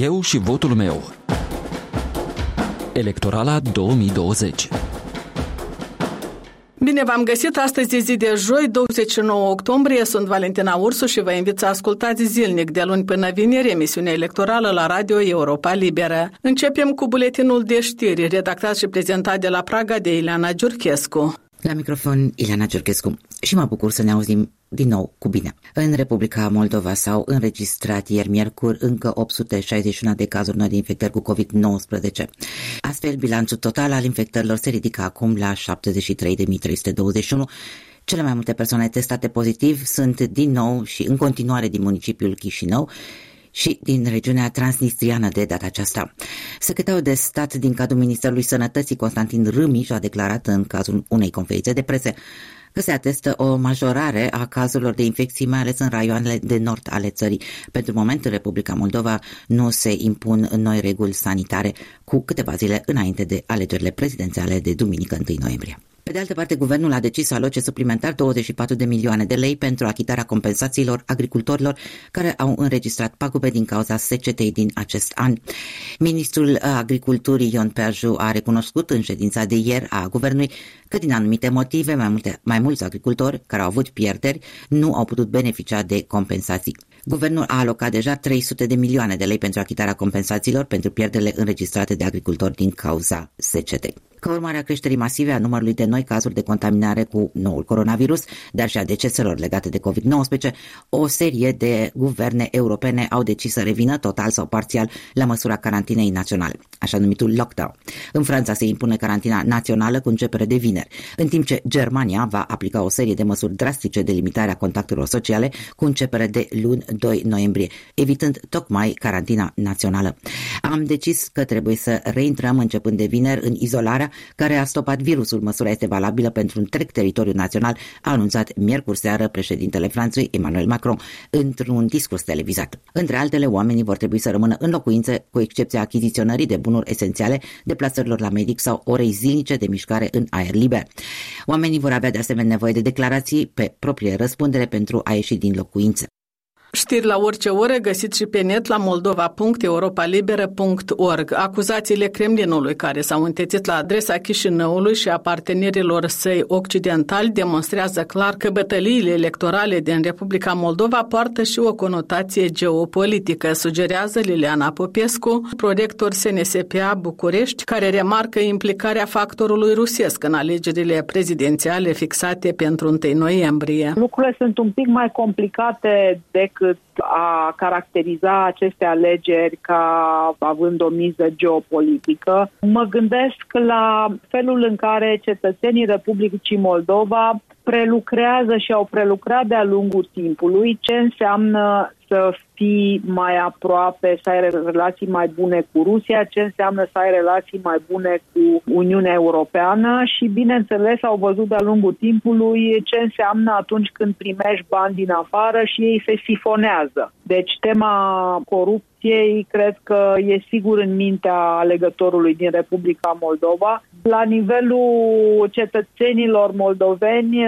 Eu și votul meu. Electorala 2020 Bine v-am găsit! Astăzi e zi de joi, 29 octombrie. Sunt Valentina Ursu și vă invit să ascultați zilnic de luni până vineri emisiunea electorală la Radio Europa Liberă. Începem cu buletinul de știri, redactat și prezentat de la Praga de Ileana Giurchescu. La microfon, Ileana Giurchescu. Și mă bucur să ne auzim din nou cu bine. În Republica Moldova s-au înregistrat ieri miercuri încă 861 de cazuri noi de infectări cu COVID-19. Astfel, bilanțul total al infectărilor se ridică acum la 73.321 cele mai multe persoane testate pozitiv sunt din nou și în continuare din municipiul Chișinău, și din regiunea transnistriană de data aceasta. Secretarul de stat din cadrul Ministerului Sănătății, Constantin Râmiș, a declarat în cazul unei conferințe de presă că se atestă o majorare a cazurilor de infecții, mai ales în raioanele de nord ale țării. Pentru moment, în Republica Moldova nu se impun noi reguli sanitare cu câteva zile înainte de alegerile prezidențiale de duminică 1 noiembrie. Pe de altă parte, guvernul a decis să aloce suplimentar 24 de milioane de lei pentru achitarea compensațiilor agricultorilor care au înregistrat pagube din cauza secetei din acest an. Ministrul Agriculturii Ion Perju a recunoscut în ședința de ieri a guvernului că din anumite motive mai, multe, mai mulți agricultori care au avut pierderi nu au putut beneficia de compensații. Guvernul a alocat deja 300 de milioane de lei pentru achitarea compensațiilor pentru pierderile înregistrate de agricultori din cauza secetei. Ca urmare a creșterii masive a numărului de noi cazuri de contaminare cu noul coronavirus, dar și a deceselor legate de COVID-19, o serie de guverne europene au decis să revină total sau parțial la măsura carantinei naționale, așa numitul lockdown. În Franța se impune carantina națională cu începere de vineri, în timp ce Germania va aplica o serie de măsuri drastice de limitare a contactelor sociale cu începere de luni 2 noiembrie, evitând tocmai carantina națională. Am decis că trebuie să reintrăm începând de vineri în izolarea care a stopat virusul. Măsura este valabilă pentru întreg teritoriul național, a anunțat miercuri seară președintele Franței Emmanuel Macron într-un discurs televizat. Între altele, oamenii vor trebui să rămână în locuințe, cu excepția achiziționării de bunuri esențiale, deplasărilor la medic sau orei zilnice de mișcare în aer liber. Oamenii vor avea de asemenea nevoie de declarații pe proprie răspundere pentru a ieși din locuințe. Știri la orice oră găsit și pe net la moldova.europalibera.org. Acuzațiile Kremlinului care s-au întețit la adresa Chișinăului și a partenerilor săi occidentali demonstrează clar că bătăliile electorale din Republica Moldova poartă și o conotație geopolitică, sugerează Liliana Popescu, proiector SNSPA București, care remarcă implicarea factorului rusesc în alegerile prezidențiale fixate pentru 1 noiembrie. Lucrurile sunt un pic mai complicate decât decât a caracteriza aceste alegeri ca având o miză geopolitică. Mă gândesc la felul în care cetățenii Republicii Moldova prelucrează și au prelucrat de-a lungul timpului ce înseamnă să fii mai aproape, să ai relații mai bune cu Rusia, ce înseamnă să ai relații mai bune cu Uniunea Europeană și, bineînțeles, au văzut de-a lungul timpului ce înseamnă atunci când primești bani din afară și ei se sifonează. Deci tema corupției cred că e sigur în mintea alegătorului din Republica Moldova. La nivelul cetățenilor moldoveni,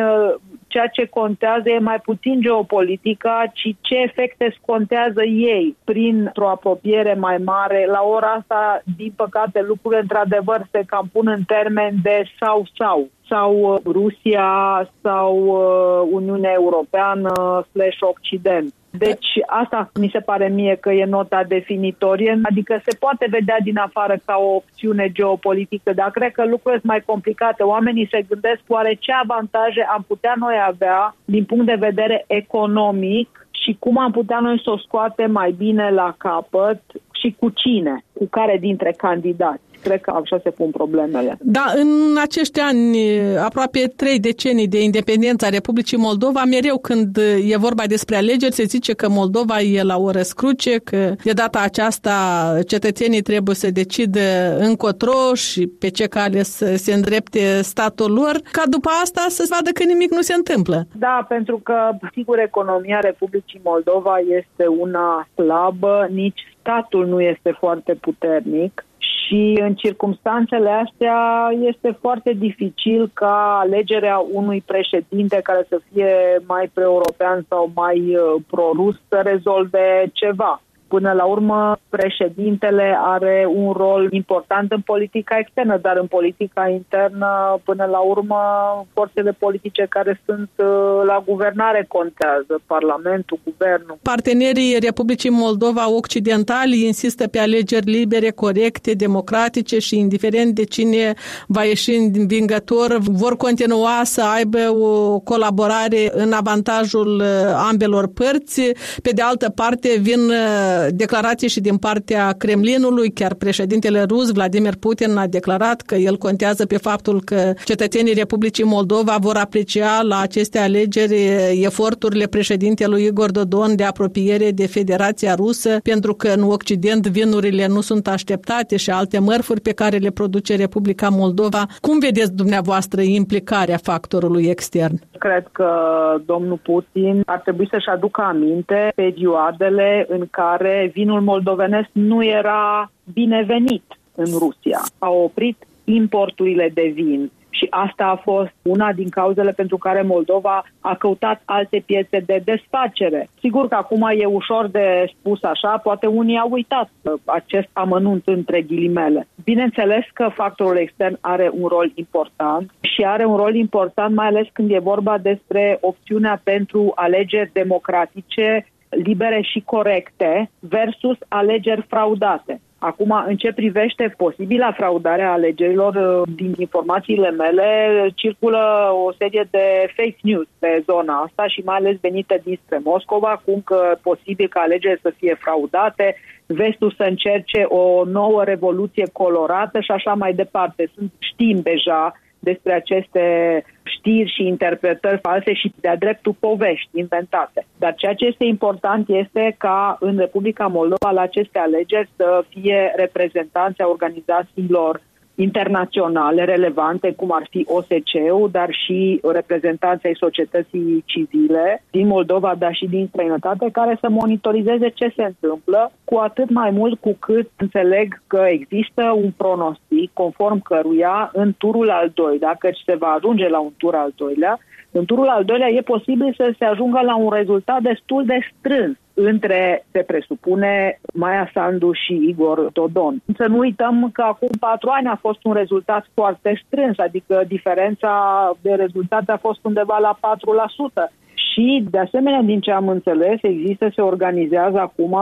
ceea ce contează e mai puțin geopolitica, ci ce efecte contează ei printr-o apropiere mai mare. La ora asta, din păcate, lucrurile într-adevăr se cam pun în termen de sau-sau sau uh, Rusia sau uh, Uniunea Europeană slash Occident. Deci asta mi se pare mie că e nota definitorie, adică se poate vedea din afară ca o opțiune geopolitică, dar cred că lucrurile sunt mai complicate. Oamenii se gândesc oare ce avantaje am putea noi avea din punct de vedere economic și cum am putea noi să o scoatem mai bine la capăt și cu cine, cu care dintre candidați cred că așa se pun problemele. Da, în acești ani, aproape trei decenii de independență a Republicii Moldova, mereu când e vorba despre alegeri, se zice că Moldova e la o răscruce, că de data aceasta cetățenii trebuie să decidă încotro și pe ce cale să se îndrepte statul lor, ca după asta să se vadă că nimic nu se întâmplă. Da, pentru că, sigur, economia Republicii Moldova este una slabă, nici statul nu este foarte puternic și în circumstanțele astea este foarte dificil ca alegerea unui președinte care să fie mai pre-european sau mai uh, pro-rus să rezolve ceva. Până la urmă, președintele are un rol important în politica externă, dar în politica internă, până la urmă, forțele politice care sunt uh, la guvernare contează, Parlamentul, Guvernul. Partenerii Republicii Moldova Occidentali insistă pe alegeri libere, corecte, democratice și indiferent de cine va ieși învingător, vor continua să aibă o colaborare în avantajul uh, ambelor părți. Pe de altă parte, vin uh, declarații și din partea Kremlinului, chiar președintele rus Vladimir Putin a declarat că el contează pe faptul că cetățenii Republicii Moldova vor aprecia la aceste alegeri eforturile președintelui Igor Dodon de apropiere de Federația Rusă, pentru că în Occident vinurile nu sunt așteptate și alte mărfuri pe care le produce Republica Moldova. Cum vedeți dumneavoastră implicarea factorului extern? Cred că domnul Putin ar trebui să-și aducă aminte perioadele în care care vinul moldovenesc nu era binevenit în Rusia. A oprit importurile de vin și asta a fost una din cauzele pentru care Moldova a căutat alte piețe de desfacere. Sigur că acum e ușor de spus așa, poate unii au uitat acest amănunt între ghilimele. Bineînțeles că factorul extern are un rol important și are un rol important mai ales când e vorba despre opțiunea pentru alegeri democratice libere și corecte versus alegeri fraudate. Acum, în ce privește posibila fraudare a alegerilor, uh, din informațiile mele, circulă o serie de fake news pe zona asta și mai ales venite dinspre Moscova, cum că posibil ca alegerile să fie fraudate, vestul să încerce o nouă revoluție colorată și așa mai departe. Sunt, știm deja despre aceste știri și interpretări false și de-a dreptul povești inventate. Dar ceea ce este important este ca în Republica Moldova la aceste alegeri să fie reprezentanții organizațiilor internaționale relevante, cum ar fi OSCE-ul, dar și reprezentanții ai societății civile din Moldova, dar și din străinătate, care să monitorizeze ce se întâmplă, cu atât mai mult cu cât înțeleg că există un pronostic conform căruia în turul al doilea, că se va ajunge la un tur al doilea, în turul al doilea e posibil să se ajungă la un rezultat destul de strâns între, se presupune, Maia Sandu și Igor Dodon. Să nu uităm că acum patru ani a fost un rezultat foarte strâns, adică diferența de rezultat a fost undeva la 4%. Și, de asemenea, din ce am înțeles, există, se organizează acum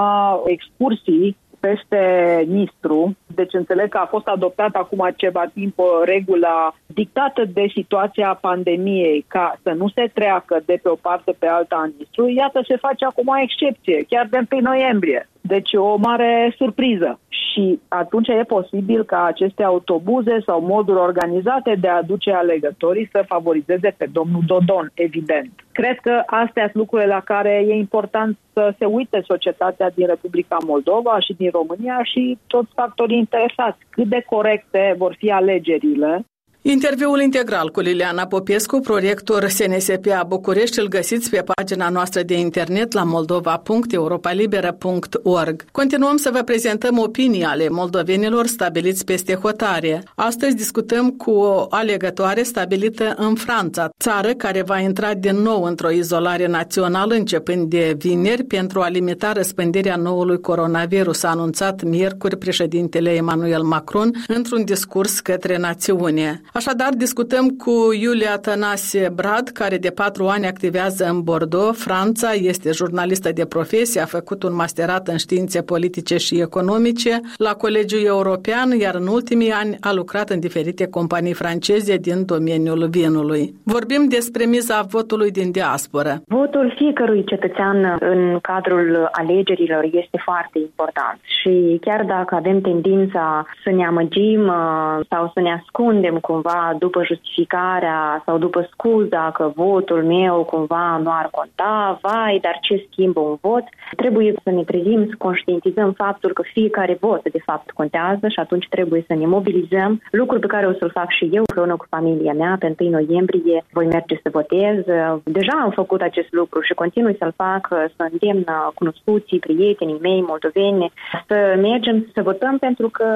excursii peste Nistru, deci înțeleg că a fost adoptat acum ceva timp regula dictată de situația pandemiei ca să nu se treacă de pe o parte pe alta a Nistru, iată se face acum o excepție, chiar de 1 noiembrie. Deci o mare surpriză și atunci e posibil ca aceste autobuze sau moduri organizate de a aduce alegătorii să favorizeze pe domnul Dodon, evident. Cred că astea sunt lucrurile la care e important să se uite societatea din Republica Moldova și din România și toți factorii interesați. Cât de corecte vor fi alegerile Interviul integral cu Liliana Popescu, proiector SNSP a București, îl găsiți pe pagina noastră de internet la moldova.europalibera.org. Continuăm să vă prezentăm opinii ale moldovenilor stabiliți peste hotare. Astăzi discutăm cu o alegătoare stabilită în Franța, țară care va intra din nou într-o izolare națională începând de vineri pentru a limita răspândirea noului coronavirus, a anunțat miercuri președintele Emmanuel Macron într-un discurs către națiune. Așadar, discutăm cu Iulia Tănase Brad, care de patru ani activează în Bordeaux, Franța, este jurnalistă de profesie, a făcut un masterat în științe politice și economice la Colegiul European, iar în ultimii ani a lucrat în diferite companii franceze din domeniul vinului. Vorbim despre miza votului din diasporă. Votul fiecărui cetățean în cadrul alegerilor este foarte important și chiar dacă avem tendința să ne amăgim uh, sau să ne ascundem cumva cumva după justificarea sau după scuza că votul meu cumva nu ar conta, vai, dar ce schimbă un vot, trebuie să ne trezim, să conștientizăm faptul că fiecare vot de fapt contează și atunci trebuie să ne mobilizăm, lucru pe care o să-l fac și eu împreună cu familia mea pe 1 noiembrie, voi merge să votez. Deja am făcut acest lucru și continui să-l fac, să îndemn cunoscuții, prietenii mei, moldoveni, să mergem să votăm pentru că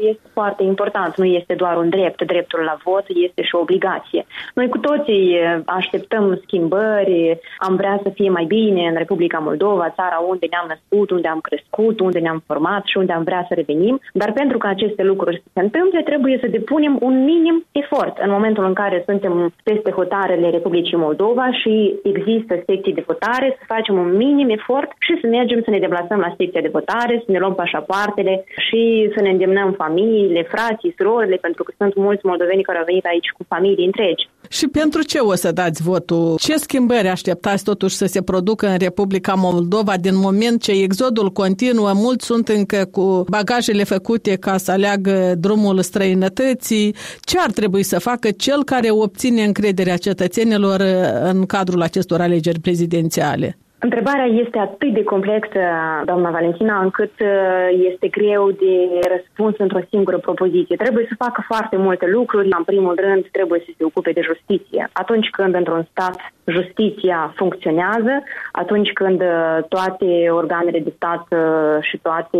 este foarte important, nu este doar un drept, drept dreptul la vot este și o obligație. Noi cu toții așteptăm schimbări, am vrea să fie mai bine în Republica Moldova, țara unde ne-am născut, unde am crescut, unde ne-am format și unde am vrea să revenim, dar pentru ca aceste lucruri să se întâmple, trebuie să depunem un minim efort în momentul în care suntem peste hotarele Republicii Moldova și există secții de votare, să facem un minim efort și să mergem să ne deplasăm la secția de votare, să ne luăm pașapoartele și să ne îndemnăm familiile, frații, surorile, pentru că sunt mulți moldoveni care au venit aici cu familii întregi. Și pentru ce o să dați votul? Ce schimbări așteptați totuși să se producă în Republica Moldova din moment ce exodul continuă? Mulți sunt încă cu bagajele făcute ca să aleagă drumul străinătății. Ce ar trebui să facă cel care obține încrederea cetățenilor în cadrul acestor alegeri prezidențiale? Întrebarea este atât de complexă, doamna Valentina, încât uh, este greu de răspuns într-o singură propoziție. Trebuie să facă foarte multe lucruri. În primul rând, trebuie să se ocupe de justiție. Atunci când într-un stat justiția funcționează, atunci când uh, toate organele de stat uh, și toate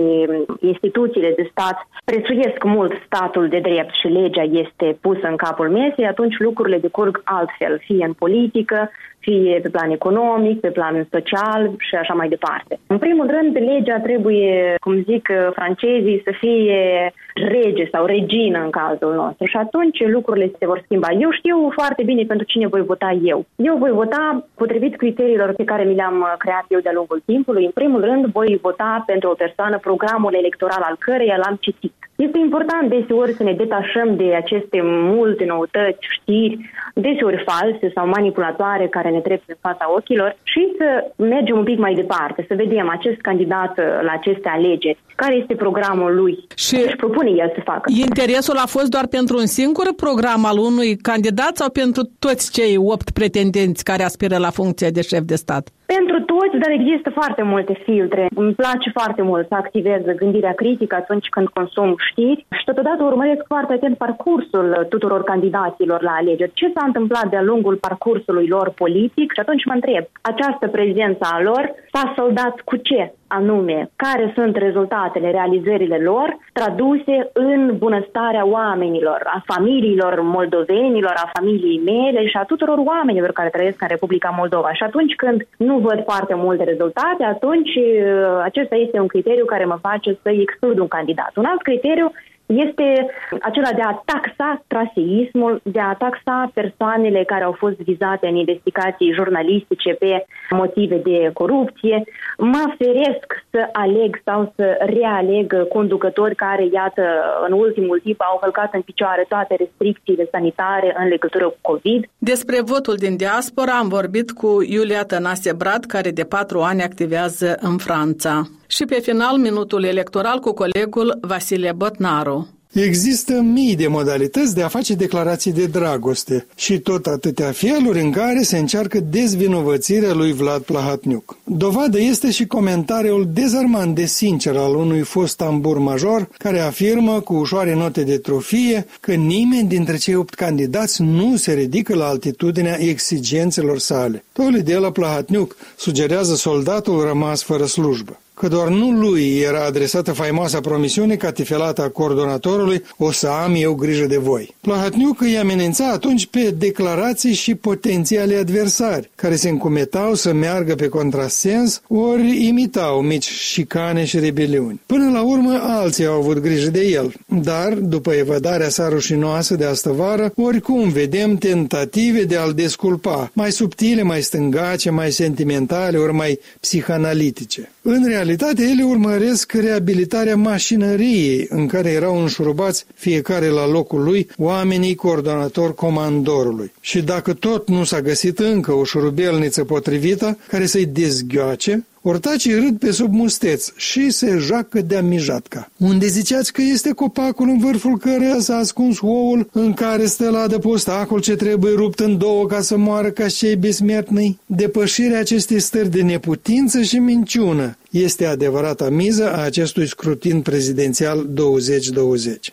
instituțiile de stat prețuiesc mult statul de drept și legea este pusă în capul mesei, atunci lucrurile decurg altfel, fie în politică, fie pe plan economic, pe plan social și așa mai departe. În primul rând, legea trebuie, cum zic francezii, să fie rege sau regină în cazul nostru și atunci lucrurile se vor schimba. Eu știu foarte bine pentru cine voi vota eu. Eu voi vota potrivit criteriilor pe care mi le-am creat eu de-a lungul timpului. În primul rând, voi vota pentru o persoană programul electoral al căreia l-am citit. Este important deseori să ne detașăm de aceste multe noutăți, știri, deseori false sau manipulatoare care ne trec în fața ochilor și să mergem un pic mai departe, să vedem acest candidat la aceste alegeri, care este programul lui și își propune el să facă. Interesul a fost doar pentru un singur program al unui candidat sau pentru toți cei opt pretendenți care aspiră la funcția de șef de stat? Pentru toți, dar există foarte multe filtre. Îmi place foarte mult să activez gândirea critică atunci când consum știri și totodată urmăresc foarte atent parcursul tuturor candidaților la alegeri. Ce s-a întâmplat de-a lungul parcursului lor politic și atunci mă întreb, această prezență a lor s-a soldat cu ce? Anume care sunt rezultatele, realizările lor traduse în bunăstarea oamenilor, a familiilor moldovenilor, a familiei mele și a tuturor oamenilor care trăiesc în Republica Moldova. Și atunci când nu văd foarte multe rezultate, atunci uh, acesta este un criteriu care mă face să exclud un candidat. Un alt criteriu este acela de a taxa traseismul, de a taxa persoanele care au fost vizate în investigații jurnalistice pe motive de corupție. Mă feresc să aleg sau să realeg conducători care, iată, în ultimul timp au călcat în picioare toate restricțiile sanitare în legătură cu COVID. Despre votul din diaspora am vorbit cu Iulia Tănase Brad, care de patru ani activează în Franța. Și pe final, minutul electoral cu colegul Vasile Botnaru. Există mii de modalități de a face declarații de dragoste și tot atâtea feluri în care se încearcă dezvinovățirea lui Vlad Plahatniuc. Dovadă este și comentariul dezarmant de sincer al unui fost tambur major care afirmă cu ușoare note de trofie că nimeni dintre cei opt candidați nu se ridică la altitudinea exigențelor sale. Tocmai de la Plahatniuc sugerează soldatul rămas fără slujbă că doar nu lui era adresată faimoasa promisiune catifelată a coordonatorului o să am eu grijă de voi. Plahatniuc îi amenința atunci pe declarații și potențiale adversari, care se încumetau să meargă pe contrasens ori imitau mici șicane și rebeliuni. Până la urmă, alții au avut grijă de el, dar, după evadarea sa rușinoasă de astă vară, oricum vedem tentative de a-l desculpa, mai subtile, mai stângace, mai sentimentale, ori mai psihanalitice. În realitate, ele urmăresc reabilitarea mașinăriei în care erau înșurubați fiecare la locul lui oamenii coordonator comandorului. Și dacă tot nu s-a găsit încă o șurubelniță potrivită care să-i dezghioace, Ortacii râd pe sub musteț și se joacă de-a mijatca. Unde ziceați că este copacul în vârful căreia s-a ascuns oul în care stă la adăpost acul ce trebuie rupt în două ca să moară ca cei besmertnăi? Depășirea acestei stări de neputință și minciună este adevărata miză a acestui scrutin prezidențial 2020.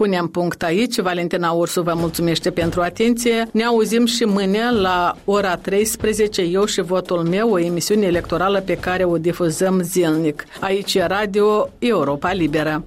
Punem punct aici. Valentina Ursu vă mulțumește pentru atenție. Ne auzim și mâine la ora 13, eu și votul meu, o emisiune electorală pe care o difuzăm zilnic. Aici e Radio Europa Liberă.